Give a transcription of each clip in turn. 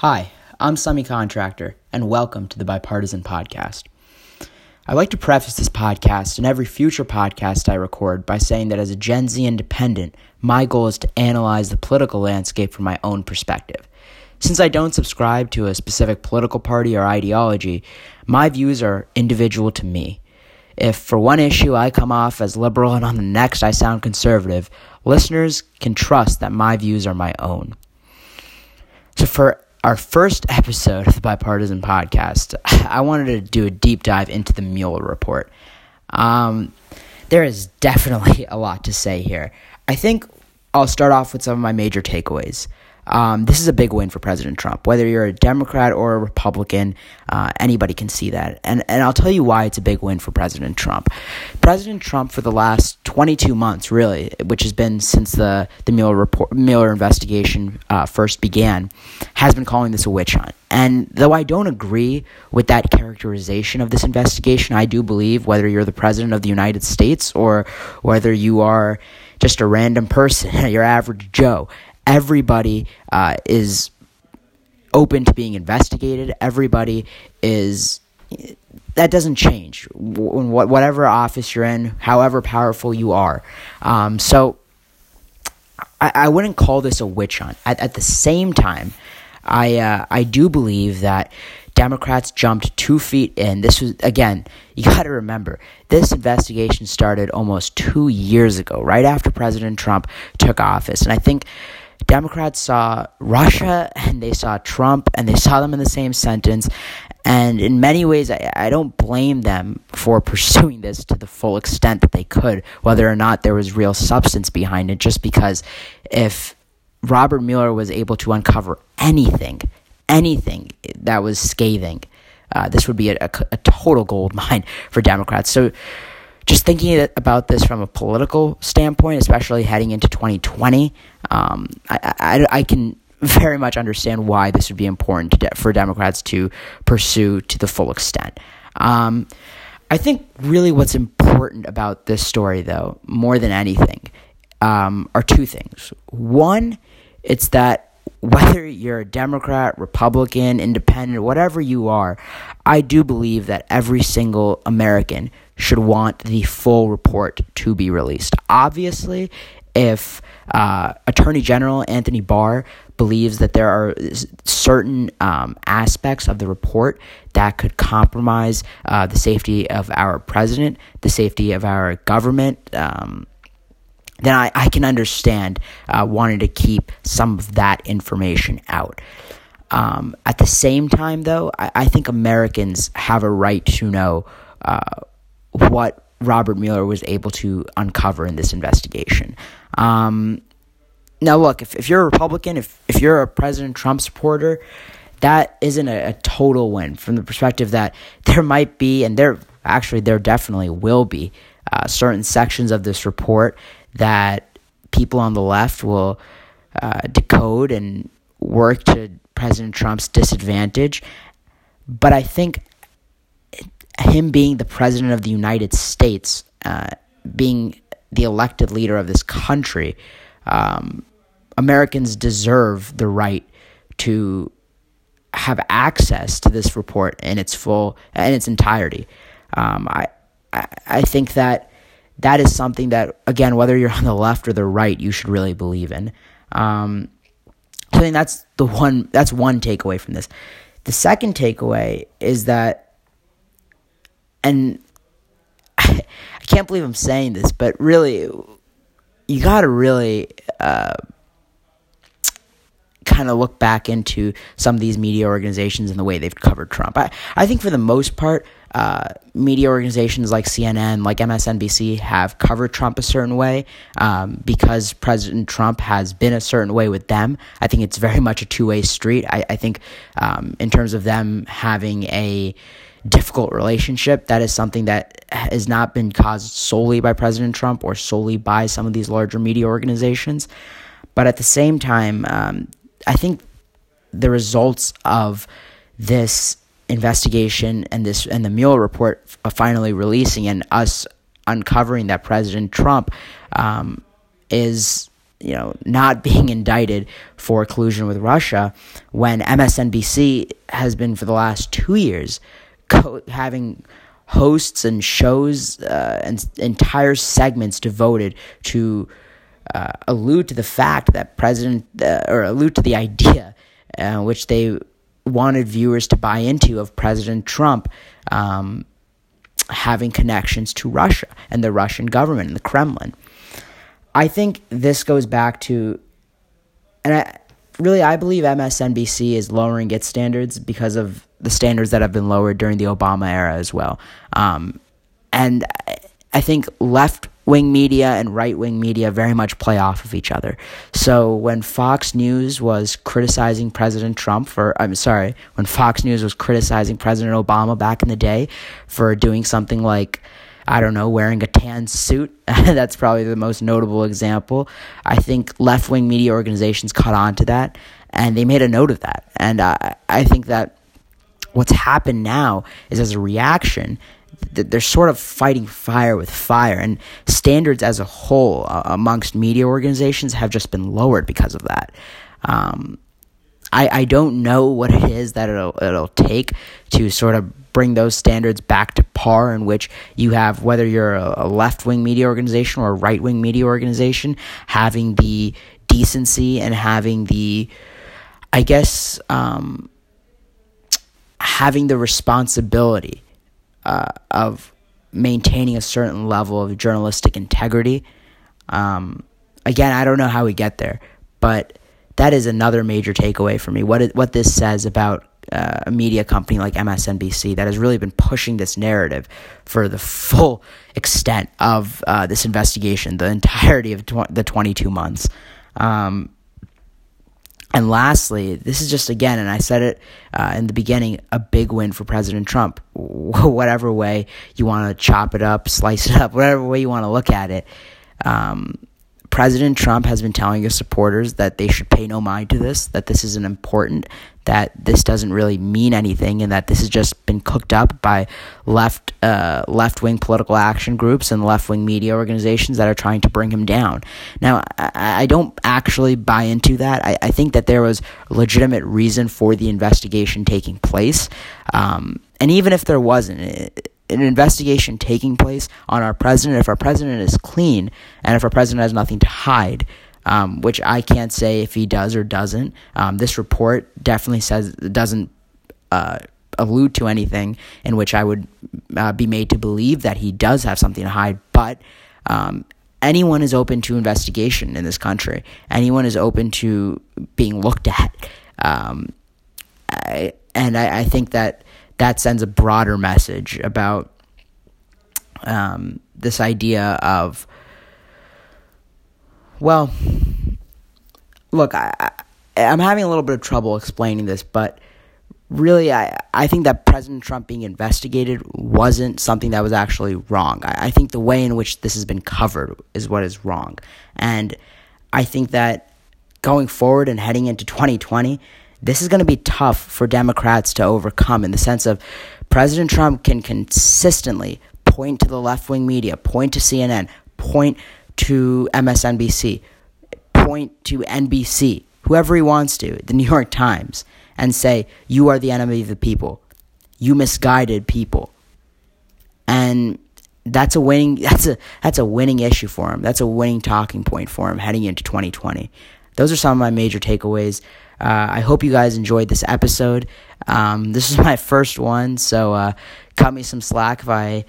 Hi, I'm Semi Contractor, and welcome to the Bipartisan Podcast. I'd like to preface this podcast and every future podcast I record by saying that as a Gen Z independent, my goal is to analyze the political landscape from my own perspective. Since I don't subscribe to a specific political party or ideology, my views are individual to me. If for one issue I come off as liberal and on the next I sound conservative, listeners can trust that my views are my own. So, for our first episode of the Bipartisan Podcast, I wanted to do a deep dive into the Mueller report. Um, there is definitely a lot to say here. I think I'll start off with some of my major takeaways. Um, this is a big win for President Trump. Whether you're a Democrat or a Republican, uh, anybody can see that. And, and I'll tell you why it's a big win for President Trump. President Trump, for the last 22 months, really, which has been since the, the Mueller, report, Mueller investigation uh, first began, has been calling this a witch hunt. And though I don't agree with that characterization of this investigation, I do believe whether you're the President of the United States or whether you are just a random person, your average Joe, everybody uh, is open to being investigated. Everybody is that doesn't change whatever office you're in, however powerful you are. Um, so I, I, wouldn't call this a witch hunt. At, at the same time, I uh, I do believe that Democrats jumped two feet in. This was, again, you got to remember, this investigation started almost two years ago, right after President Trump took office. And I think Democrats saw Russia and they saw Trump and they saw them in the same sentence. And in many ways, I, I don't blame them for pursuing this to the full extent that they could, whether or not there was real substance behind it, just because if Robert Mueller was able to uncover anything, anything that was scathing, uh, this would be a, a, a total gold mine for Democrats. So, just thinking about this from a political standpoint, especially heading into 2020, um, I, I, I, can very much understand why this would be important de- for Democrats to pursue to the full extent. Um, I think really what's important about this story, though, more than anything, um, are two things. One, it's that whether you're a Democrat, Republican, Independent, whatever you are, I do believe that every single American should want the full report to be released. Obviously, if uh, Attorney General Anthony Barr believes that there are certain um, aspects of the report that could compromise uh, the safety of our president, the safety of our government, um, then I, I can understand uh, wanting to keep some of that information out. Um, at the same time, though, I, I, think Americans have a right to know uh, what Robert Mueller was able to uncover in this investigation. Um, now, look, if, if you're a Republican, if, if you're a President Trump supporter, that isn't a, a, total win from the perspective that there might be, and there actually there definitely will be, uh, certain sections of this report that people on the left will uh, decode and work to President Trump's disadvantage. But I think him being the president of the United States, uh, being the elected leader of this country, um, Americans deserve the right to have access to this report in its full in its entirety. Um, I, I I think that that is something that again, whether you're on the left or the right, you should really believe in. Um, I think that's the one. That's one takeaway from this. The second takeaway is that and I can't believe I'm saying this, but really, you got to really uh, kind of look back into some of these media organizations and the way they've covered Trump. I, I think for the most part, uh, media organizations like CNN, like MSNBC, have covered Trump a certain way um, because President Trump has been a certain way with them. I think it's very much a two way street. I, I think, um, in terms of them having a difficult relationship. That is something that has not been caused solely by President Trump or solely by some of these larger media organizations. But at the same time, um, I think the results of this investigation and this and the Mueller report finally releasing and us uncovering that President Trump um, is you know, not being indicted for collusion with Russia when MSNBC has been for the last two years co- having hosts and shows uh, and entire segments devoted to uh, allude to the fact that President, uh, or allude to the idea uh, which they wanted viewers to buy into of President Trump um, having connections to Russia and the Russian government and the Kremlin. I think this goes back to, and I really I believe MSNBC is lowering its standards because of the standards that have been lowered during the Obama era as well. Um, and I think left wing media and right wing media very much play off of each other. So when Fox News was criticizing President Trump for, I'm sorry, when Fox News was criticizing President Obama back in the day for doing something like, I don't know, wearing a tan suit. That's probably the most notable example. I think left wing media organizations caught on to that and they made a note of that. And I, I think that what's happened now is as a reaction, they're sort of fighting fire with fire, and standards as a whole uh, amongst media organizations have just been lowered because of that. Um, I, I don't know what it is that it'll it'll take to sort of bring those standards back to par in which you have whether you're a, a left wing media organization or a right wing media organization having the decency and having the I guess um, having the responsibility uh, of maintaining a certain level of journalistic integrity. Um, again, I don't know how we get there, but that is another major takeaway for me. What it, what this says about uh, a media company like MSNBC that has really been pushing this narrative for the full extent of uh, this investigation, the entirety of tw- the 22 months. Um, and lastly, this is just again, and I said it uh, in the beginning, a big win for President Trump. whatever way you want to chop it up, slice it up, whatever way you want to look at it. Um, President Trump has been telling his supporters that they should pay no mind to this, that this isn't important, that this doesn't really mean anything, and that this has just been cooked up by left uh, left wing political action groups and left wing media organizations that are trying to bring him down. Now, I, I don't actually buy into that. I, I, think that there was legitimate reason for the investigation taking place, um, and even if there wasn't. It, an investigation taking place on our president, if our president is clean and if our president has nothing to hide, um, which I can't say if he does or doesn't. Um, this report definitely says doesn't uh, allude to anything in which I would uh, be made to believe that he does have something to hide, but. Um, anyone is open to investigation in this country. Anyone is open to being looked at. Um, I, and I, I think that that sends a broader message about um, this idea of, well, look, I, I, I'm having a little bit of trouble explaining this, but really, I, I think that President Trump being investigated wasn't something that was actually wrong. I, I think the way in which this has been covered is what is wrong. And I think that going forward and heading into 2020, this is going to be tough for Democrats to overcome in the sense of President Trump can consistently point to the left wing media, point to CNN, point to MSNBC, point to NBC, whoever he wants to, the New York Times, and say, You are the enemy of the people. You misguided people. And that's a winning that's a that's a winning issue for him. That's a winning talking point for him heading into 2020. Those are some of my major takeaways. Uh, I hope you guys enjoyed this episode. Um, this is my first one, so uh, cut me some slack if I.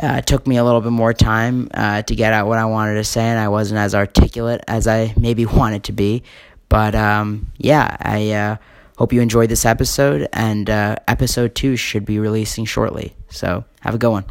Uh, took me a little bit more time uh, to get out what I wanted to say, and I wasn't as articulate as I maybe wanted to be. But um, yeah, I uh, hope you enjoyed this episode, and uh, episode two should be releasing shortly. So have a good one.